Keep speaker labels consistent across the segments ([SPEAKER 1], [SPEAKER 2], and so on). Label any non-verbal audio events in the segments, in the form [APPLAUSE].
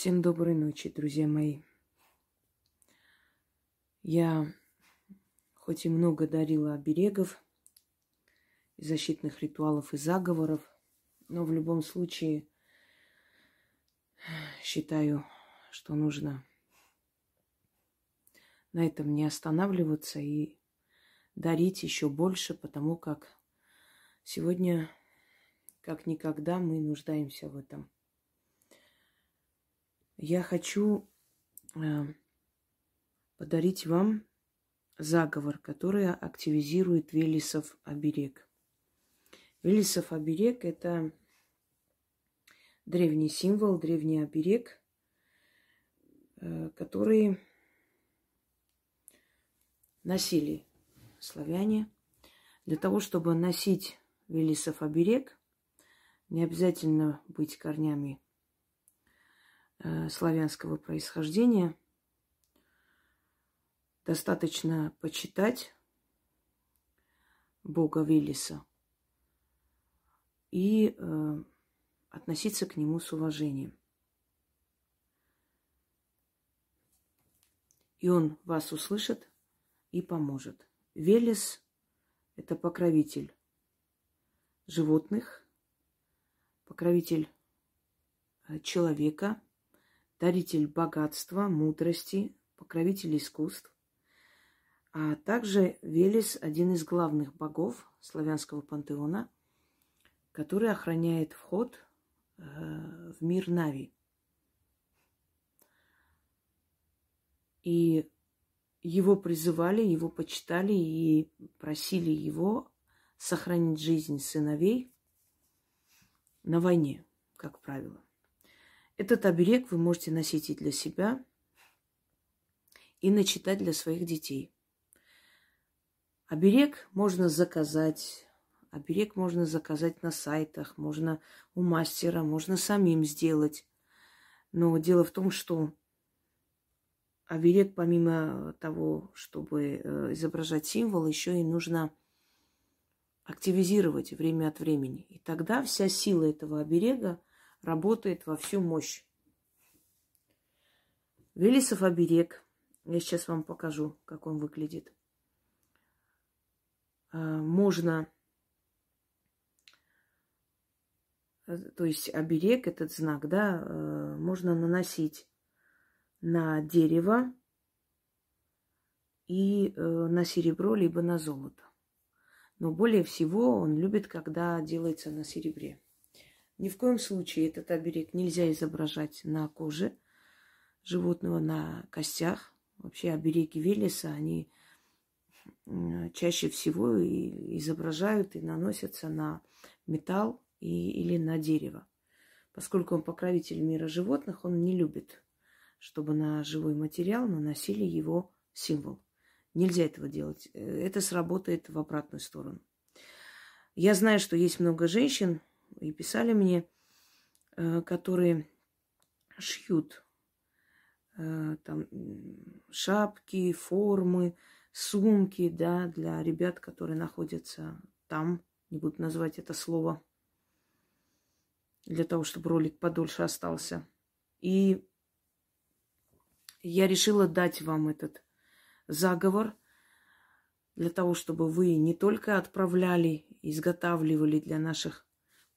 [SPEAKER 1] Всем доброй ночи, друзья мои. Я хоть и много дарила оберегов, защитных ритуалов и заговоров, но в любом случае считаю, что нужно на этом не останавливаться и дарить еще больше, потому как сегодня, как никогда, мы нуждаемся в этом. Я хочу э, подарить вам заговор, который активизирует Велесов оберег. Велесов оберег – это древний символ, древний оберег, э, который носили славяне. Для того, чтобы носить Велесов оберег, не обязательно быть корнями славянского происхождения. Достаточно почитать Бога Велеса и э, относиться к нему с уважением. И он вас услышит и поможет. Велес – это покровитель животных, покровитель э, человека – даритель богатства, мудрости, покровитель искусств. А также Велес – один из главных богов славянского пантеона, который охраняет вход э, в мир Нави. И его призывали, его почитали и просили его сохранить жизнь сыновей на войне, как правило. Этот оберег вы можете носить и для себя, и начитать для своих детей. Оберег можно заказать, оберег можно заказать на сайтах, можно у мастера, можно самим сделать. Но дело в том, что оберег, помимо того, чтобы э, изображать символ, еще и нужно активизировать время от времени. И тогда вся сила этого оберега работает во всю мощь. Велесов оберег. Я сейчас вам покажу, как он выглядит. А, можно, то есть оберег, этот знак, да, э, можно наносить на дерево и э, на серебро, либо на золото. Но более всего он любит, когда делается на серебре. Ни в коем случае этот оберег нельзя изображать на коже животного, на костях. Вообще обереги Велеса, они чаще всего и изображают и наносятся на металл и, или на дерево. Поскольку он покровитель мира животных, он не любит, чтобы на живой материал наносили его символ. Нельзя этого делать. Это сработает в обратную сторону. Я знаю, что есть много женщин, и писали мне, э, которые шьют э, там шапки, формы, сумки, да, для ребят, которые находятся там, не буду называть это слово, для того, чтобы ролик подольше остался. И я решила дать вам этот заговор для того, чтобы вы не только отправляли, изготавливали для наших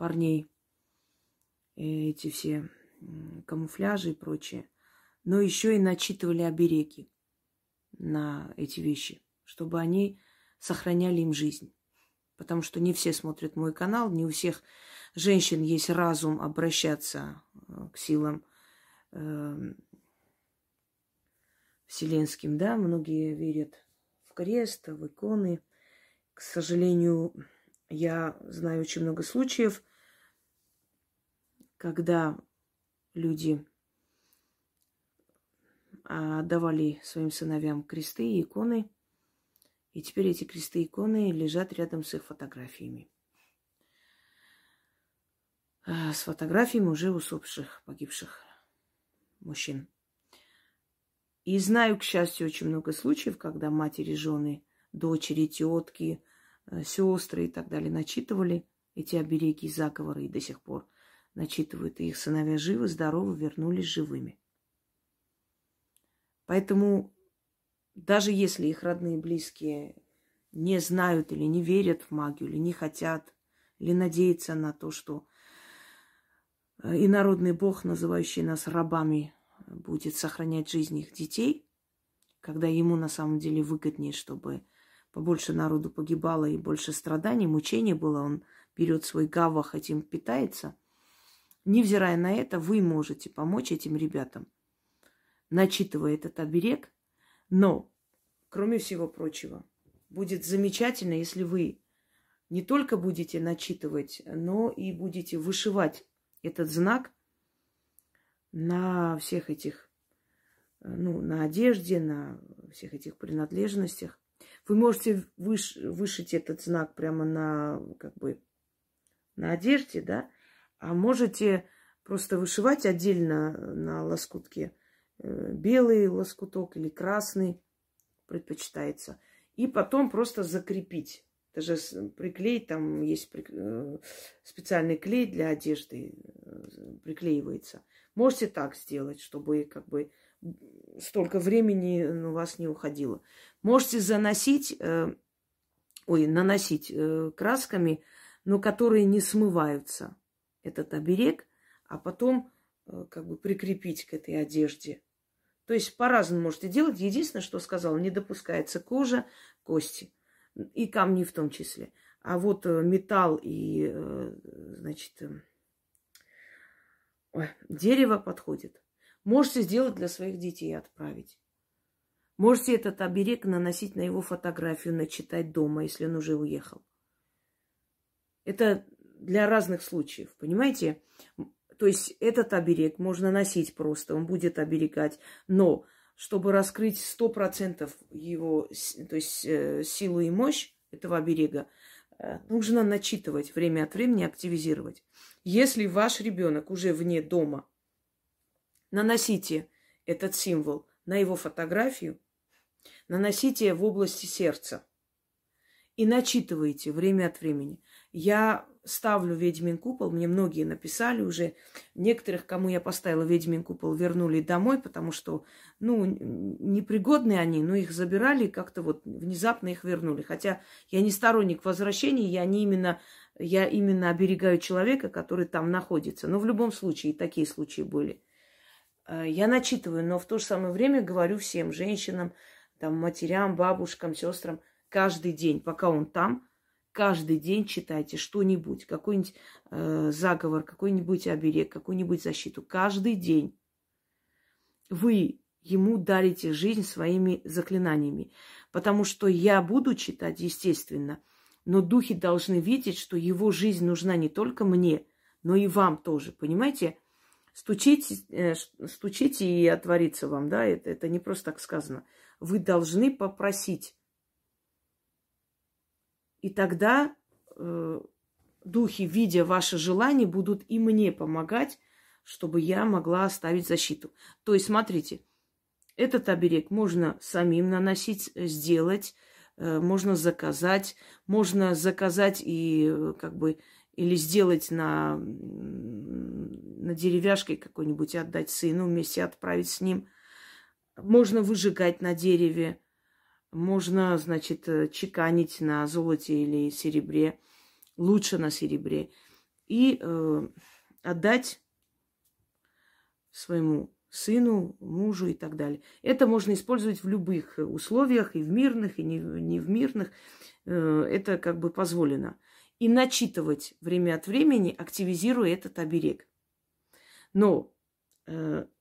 [SPEAKER 1] парней, эти все камуфляжи и прочее, но еще и начитывали обереги на эти вещи, чтобы они сохраняли им жизнь. Потому что не все смотрят мой канал, не у всех женщин есть разум обращаться э, к силам э, вселенским, да, многие верят в крест, в иконы. К сожалению, я знаю очень много случаев, когда люди давали своим сыновьям кресты и иконы, и теперь эти кресты и иконы лежат рядом с их фотографиями. А, с фотографиями уже усопших, погибших мужчин. И знаю, к счастью, очень много случаев, когда матери, жены, дочери, тетки, э, сестры и так далее начитывали эти обереги и заговоры и до сих пор начитывают, и их сыновья живы, здоровы, вернулись живыми. Поэтому даже если их родные и близкие не знают или не верят в магию, или не хотят, или надеются на то, что э, инородный бог, называющий нас рабами, будет сохранять жизнь их детей, когда ему на самом деле выгоднее, чтобы побольше народу погибало и больше страданий, мучений было, он берет свой гавах, этим питается. Невзирая на это, вы можете помочь этим ребятам, начитывая этот оберег, но, кроме всего прочего, будет замечательно, если вы не только будете начитывать, но и будете вышивать этот знак на всех этих, ну, на одежде, на всех этих принадлежностях. Вы можете выш, вышить этот знак прямо на, как бы, на одежде, да, а можете просто вышивать отдельно на лоскутке э, белый лоскуток или красный предпочитается. И потом просто закрепить. Даже приклеить, там есть э, специальный клей для одежды, э, приклеивается. Можете так сделать, чтобы как бы столько времени у вас не уходило. Можете заносить, э, ой, наносить э, красками, но которые не смываются, этот оберег, а потом э, как бы прикрепить к этой одежде. То есть по-разному можете делать. Единственное, что сказал, не допускается кожа, кости и камни в том числе. А вот э, металл и, э, значит, ой, дерево подходит. Можете сделать для своих детей отправить. Можете этот оберег наносить на его фотографию, начитать дома, если он уже уехал. Это для разных случаев, понимаете? То есть этот оберег можно носить просто, он будет оберегать. Но чтобы раскрыть сто процентов его, то есть э, силу и мощь этого оберега, э, нужно начитывать время от времени, активизировать. Если ваш ребенок уже вне дома, наносите этот символ на его фотографию, наносите в области сердца и начитывайте время от времени. Я ставлю ведьмин купол, мне многие написали уже, некоторых, кому я поставила ведьмин купол, вернули домой, потому что, ну, непригодные они, но их забирали, как-то вот внезапно их вернули. Хотя я не сторонник возвращения, я не именно, я именно оберегаю человека, который там находится. Но в любом случае, и такие случаи были. Э, я начитываю, но в то же самое время говорю всем женщинам, там, матерям, бабушкам, сестрам, каждый день, пока он там, каждый день читайте что-нибудь, какой-нибудь э, заговор, какой-нибудь оберег, какую-нибудь защиту. Каждый день вы ему дарите жизнь своими заклинаниями. Потому что я буду читать, естественно, но духи должны видеть, что его жизнь нужна не только мне, но и вам тоже. Понимаете? Стучите, э, стучите и отворится вам, да, это, это не просто так сказано. Вы должны попросить. И тогда э, духи, видя ваше желание, будут и мне помогать, чтобы я могла оставить защиту. То есть, смотрите, этот оберег можно самим наносить, сделать, э, можно заказать, можно заказать и э, как бы или сделать на, на деревяшке какой-нибудь отдать сыну, вместе отправить с ним. Можно выжигать на дереве, можно, значит, э, чеканить на золоте или серебре, лучше на серебре, и э, отдать своему сыну, мужу и так далее. Это можно использовать в любых условиях, и в мирных, и не, не в мирных. Э, это как бы позволено и начитывать время от времени, активизируя этот оберег. Но э,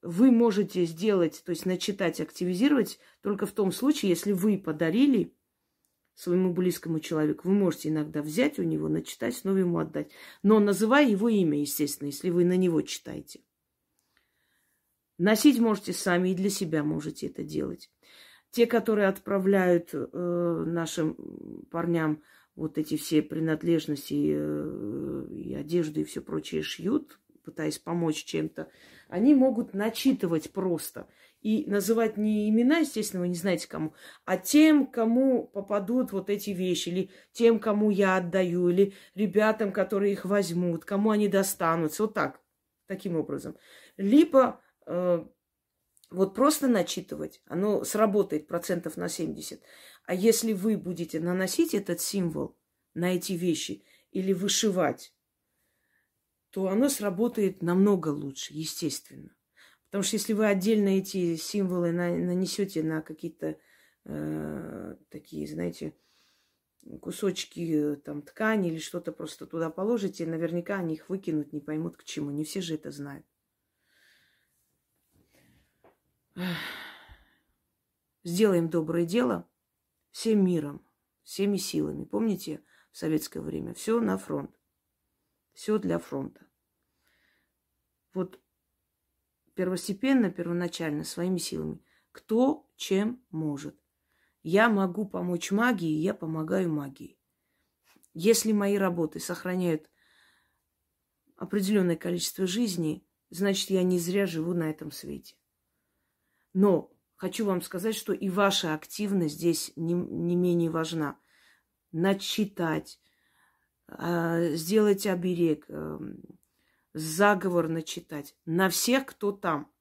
[SPEAKER 1] вы можете сделать, то есть начитать, активизировать только в том случае, если вы подарили своему близкому человеку. Вы можете иногда взять у него, начитать, снова ему отдать. Но называя его имя, естественно, если вы на него читаете. Носить можете сами и для себя можете это делать. Те, которые отправляют э, нашим парням вот эти все принадлежности э, и одежду и все прочее шьют, пытаясь помочь чем-то, они могут начитывать просто. И называть не имена, естественно, вы не знаете кому, а тем, кому попадут вот эти вещи, или тем, кому я отдаю, или ребятам, которые их возьмут, кому они достанутся. Вот так, таким образом. Либо э, вот просто начитывать, оно сработает процентов на 70. А если вы будете наносить этот символ на эти вещи или вышивать, то оно сработает намного лучше, естественно. Потому что если вы отдельно эти символы нанесете на какие-то э, такие, знаете, кусочки там ткани или что-то просто туда положите, наверняка они их выкинут, не поймут к чему. Не все же это знают. Сделаем доброе дело всем миром, всеми силами. Помните, в советское время все на фронт. Все для фронта. Вот первостепенно, первоначально, своими силами. Кто чем может. Я могу помочь магии, я помогаю магии. Если мои работы сохраняют определенное количество жизни, значит, я не зря живу на этом свете. Но хочу вам сказать, что и ваша активность здесь не, не менее важна. Начитать, сделать оберег, эм, заговор начитать на всех, кто там.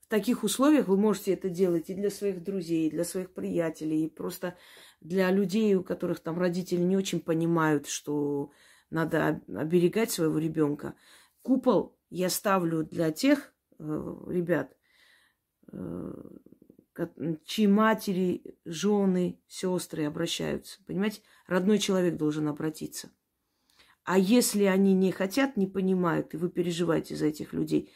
[SPEAKER 1] В таких условиях вы можете это делать и для своих друзей, и для своих приятелей, и просто для людей, у которых там родители не очень понимают, что надо оберегать своего ребенка. Купол я ставлю для тех э, ребят, Э, чьи матери, жены, сестры обращаются. Понимаете, родной человек должен обратиться. А если они не хотят, не понимают, и вы переживаете за этих людей,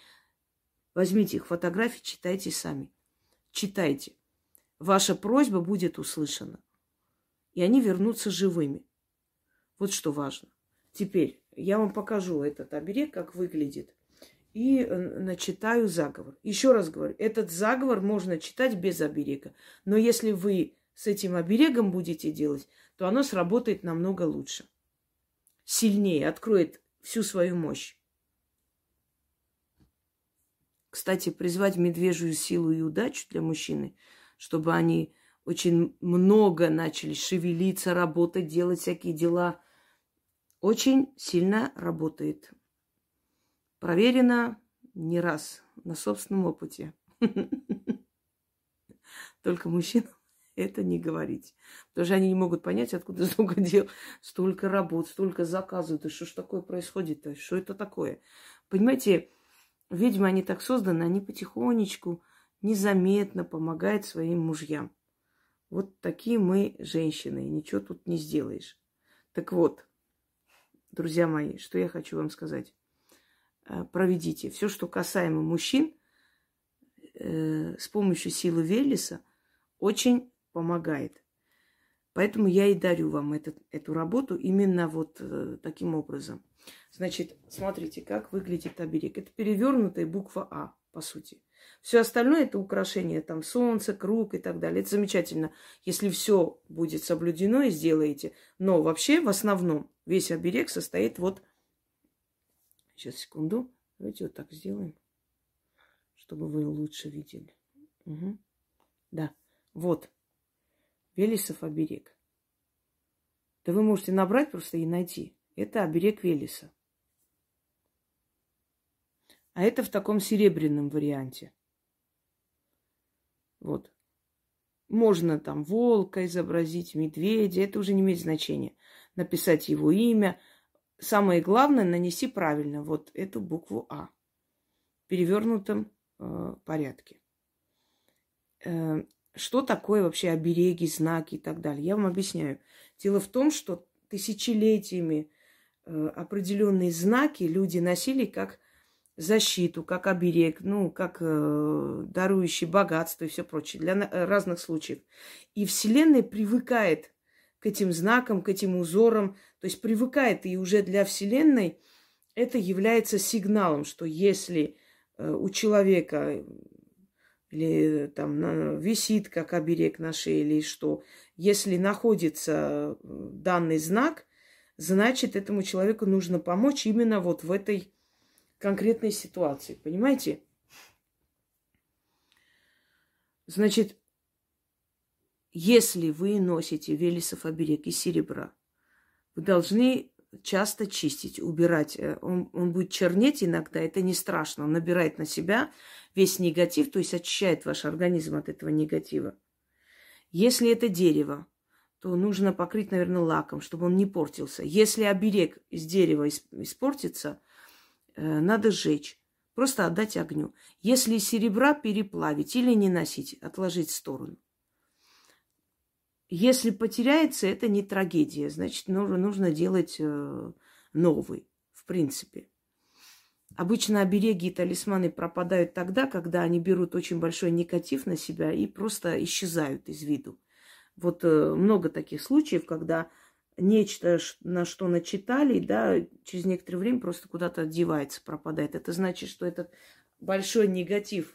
[SPEAKER 1] возьмите их фотографии, читайте сами. Читайте. Ваша просьба будет услышана. И они вернутся живыми. Вот что важно. Теперь я вам покажу этот оберег, как выглядит и э, начитаю заговор. Еще раз говорю, этот заговор можно читать без оберега. Но если вы с этим оберегом будете делать, то оно сработает намного лучше. Сильнее, откроет всю свою мощь. Кстати, призвать медвежью силу и удачу для мужчины, чтобы они очень много начали шевелиться, работать, делать всякие дела, очень сильно работает. Проверено не раз на собственном опыте. [LAUGHS] Только мужчинам [LAUGHS] это не говорить. Потому что они не могут понять, откуда [LAUGHS] столько дел, столько работ, столько заказов. Да что ж такое происходит-то? Что это такое? Понимаете, ведьмы, они так созданы, они потихонечку, незаметно помогают своим мужьям. Вот такие мы женщины, ничего тут не сделаешь. Так вот, друзья мои, что я хочу вам сказать. Э, проведите. Все, что касаемо мужчин, э, с помощью силы Велеса очень помогает. Поэтому я и дарю вам этот, эту работу именно вот э, таким образом. Значит, смотрите, как выглядит оберег. Это перевернутая буква А, по сути. Все остальное это украшение, там солнце, круг и так далее. Это замечательно, если все будет соблюдено и сделаете. Но вообще в основном весь оберег состоит вот Сейчас, секунду. Давайте вот так сделаем, чтобы вы лучше видели. Угу. Да, вот. Велесов оберег. Да вы можете набрать просто и найти. Это оберег Велеса. А это в таком серебряном варианте. Вот. Можно там волка изобразить, медведя, это уже не имеет значения. Написать его имя, Самое главное, нанеси правильно вот эту букву А в перевернутом э, порядке. Э, что такое вообще обереги, знаки и так далее? Я вам объясняю. Дело в том, что тысячелетиями э, определенные знаки люди носили как защиту, как оберег, ну, как э, дарующий богатство и все прочее для разных случаев. И Вселенная привыкает к этим знакам, к этим узорам, то есть привыкает, и уже для Вселенной это является сигналом, что если э, у человека или там висит как оберег на шее или что, если находится э, данный знак, значит этому человеку нужно помочь именно вот в этой конкретной ситуации. Понимаете? Значит, если вы носите велесов оберег из серебра, вы должны часто чистить, убирать. Э, он, он будет чернеть иногда, это не страшно. Он набирает на себя весь негатив, то есть очищает ваш организм от этого негатива. Если это дерево, то нужно покрыть, наверное, лаком, чтобы он не портился. Если оберег из дерева испортится, э, надо сжечь. Просто отдать огню. Если серебра переплавить или не носить, отложить в сторону. Если потеряется, это не трагедия. Значит, нужно, делать э, новый, в принципе. Обычно обереги и талисманы пропадают тогда, когда они берут очень большой негатив на себя и просто исчезают из виду. Вот э, много таких случаев, когда нечто, на что начитали, да, через некоторое время просто куда-то одевается, пропадает. Это значит, что этот большой негатив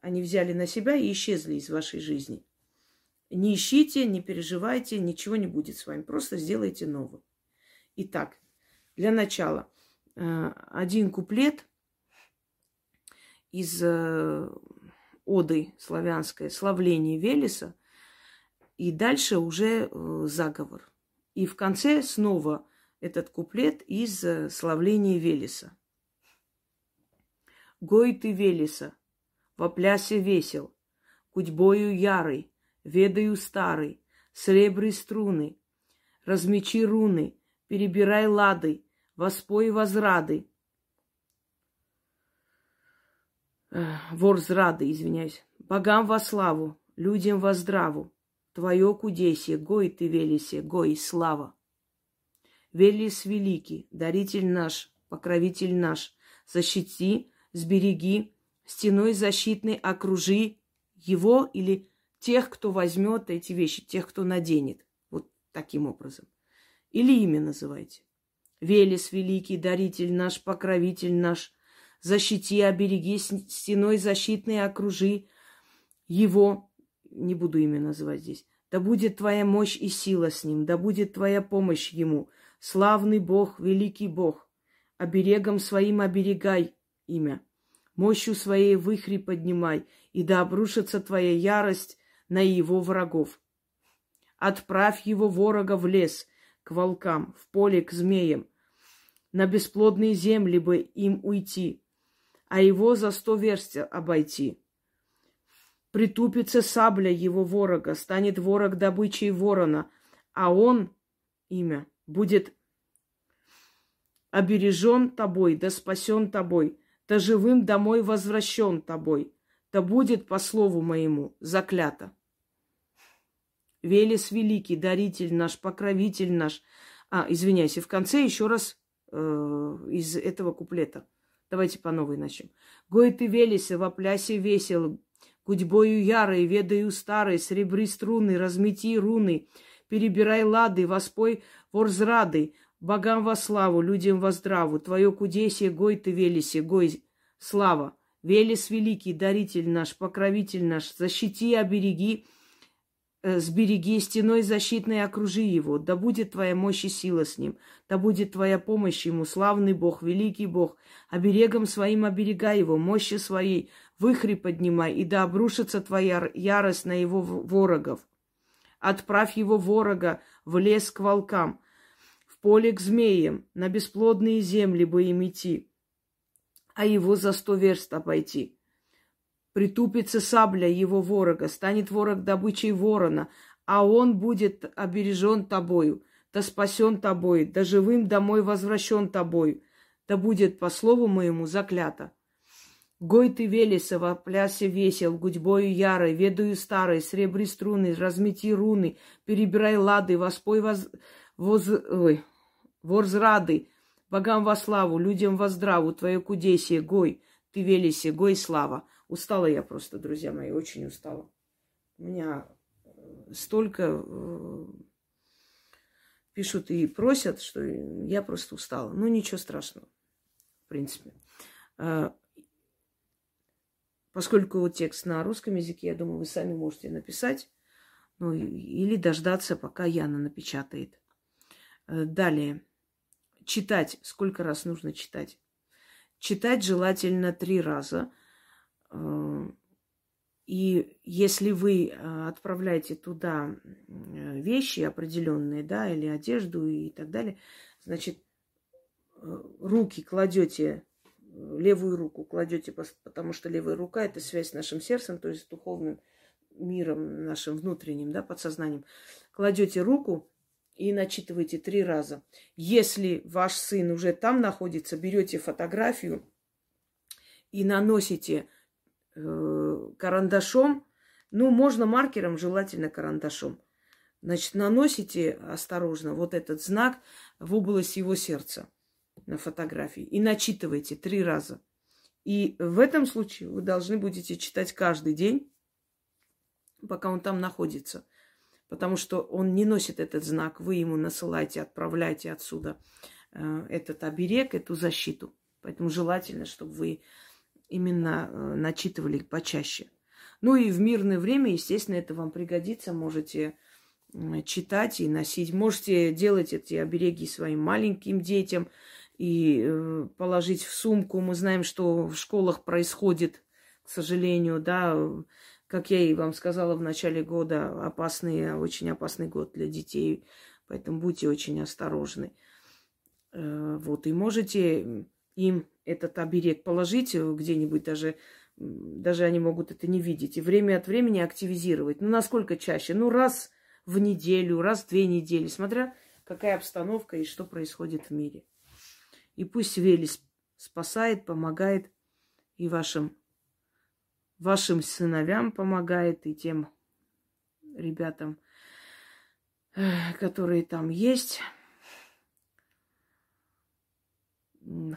[SPEAKER 1] они взяли на себя и исчезли из вашей жизни. Не ищите, не переживайте, ничего не будет с вами. Просто сделайте новое. Итак, для начала э, один куплет из э, оды славянской «Славление Велеса», и дальше уже э, заговор. И в конце снова этот куплет из «Славления Велеса». «Гой ты Велеса, во плясе весел, кудьбою ярый, ведаю старый, сребры струны, размечи руны, перебирай лады, воспой возрады. Ворзрады, извиняюсь. Богам во славу, людям во здраву. Твое кудесье, гой ты велисе, гой слава. Велис великий, даритель наш, покровитель наш, защити, сбереги, стеной защитной окружи его или тех, кто возьмет эти вещи, тех, кто наденет. Вот таким образом. Или имя называйте. Велес великий, даритель наш, покровитель наш, защити, обереги, стеной защитной окружи его, не буду имя называть здесь, да будет твоя мощь и сила с ним, да будет твоя помощь ему, славный Бог, великий Бог, оберегом своим оберегай имя, мощью своей выхри поднимай, и да обрушится твоя ярость на его врагов. Отправь его ворога в лес, к волкам, в поле к змеям, на бесплодные земли бы им уйти, а его за сто верст обойти. Притупится сабля его ворога, станет ворог добычей ворона, а он, имя, будет обережен тобой, да спасен тобой, да живым домой возвращен тобой да будет по слову моему заклято. Велес великий, даритель наш, покровитель наш. А, извиняюсь, и в конце еще раз э, из этого куплета. Давайте по новой начнем. Гой ты велеса, во плясе весел, гудьбою ярой, ведаю старой, сребри струны, размети руны, перебирай лады, воспой ворзрады, богам во славу, людям во здраву, твое кудесие, гой ты велесе, гой слава. Велес великий, даритель наш, покровитель наш, защити, обереги, э, сбереги, стеной защитной окружи его, да будет твоя мощь и сила с ним, да будет твоя помощь ему, славный Бог, великий Бог, оберегом своим оберегай его, мощи своей, выхри поднимай, и да обрушится твоя ярость на его ворогов. Отправь его ворога в лес к волкам, в поле к змеям, на бесплодные земли бы им идти а его за сто верст обойти. Притупится сабля его ворога, станет ворог добычей ворона, а он будет обережен тобою, да спасен тобой, да живым домой возвращен тобою, да будет по слову моему заклято. Гой ты велеса, во плясе весел, гудьбою ярой, ведаю старой, сребри струны, размети руны, перебирай лады, воспой воз... воз... Ой, ворзрады, Богам во славу, людям во здраву, твое кудесие, гой, ты велиси, гой, слава. Устала я просто, друзья мои, очень устала. У меня э, столько э, пишут и просят, что я просто устала. Ну, ничего страшного, в принципе. Э, поскольку текст на русском языке, я думаю, вы сами можете написать, ну, или дождаться, пока Яна напечатает. Далее читать, сколько раз нужно читать. читать желательно три раза. Э, и если вы э, отправляете туда вещи определенные, да, или одежду и так далее, значит, руки кладете, левую руку кладете, потому что левая рука это связь с нашим сердцем, то есть с духовным миром нашим внутренним, да, подсознанием. Кладете руку и начитываете три раза. Если ваш сын уже там находится, берете фотографию и наносите э, карандашом, ну, можно маркером, желательно карандашом. Значит, наносите осторожно вот этот знак в область его сердца на фотографии и начитывайте три раза. И в этом случае вы должны будете читать каждый день, пока он там находится потому что он не носит этот знак. Вы ему насылаете, отправляете отсюда э, этот оберег, эту защиту. Поэтому желательно, чтобы вы именно э, начитывали почаще. Ну и в мирное время, естественно, это вам пригодится. Можете читать и носить. Можете делать эти обереги своим маленьким детям и э, положить в сумку. Мы знаем, что в школах происходит, к сожалению, да, как я и вам сказала в начале года, опасный, очень опасный год для детей. Поэтому будьте очень осторожны. Э, вот, и можете им этот оберег положить где-нибудь даже, даже они могут это не видеть, и время от времени активизировать. Ну, насколько чаще? Ну, раз в неделю, раз в две недели, смотря какая обстановка и что происходит в мире. И пусть Велес спасает, помогает и вашим вашим сыновьям помогает и тем ребятам, которые там есть.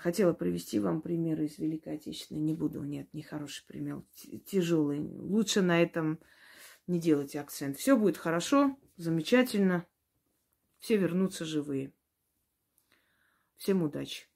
[SPEAKER 1] Хотела привести вам пример из Великой Отечественной. Не буду, нет, не хороший пример. Тяжелый. Лучше на этом не делайте акцент. Все будет хорошо, замечательно. Все вернутся живые. Всем удачи.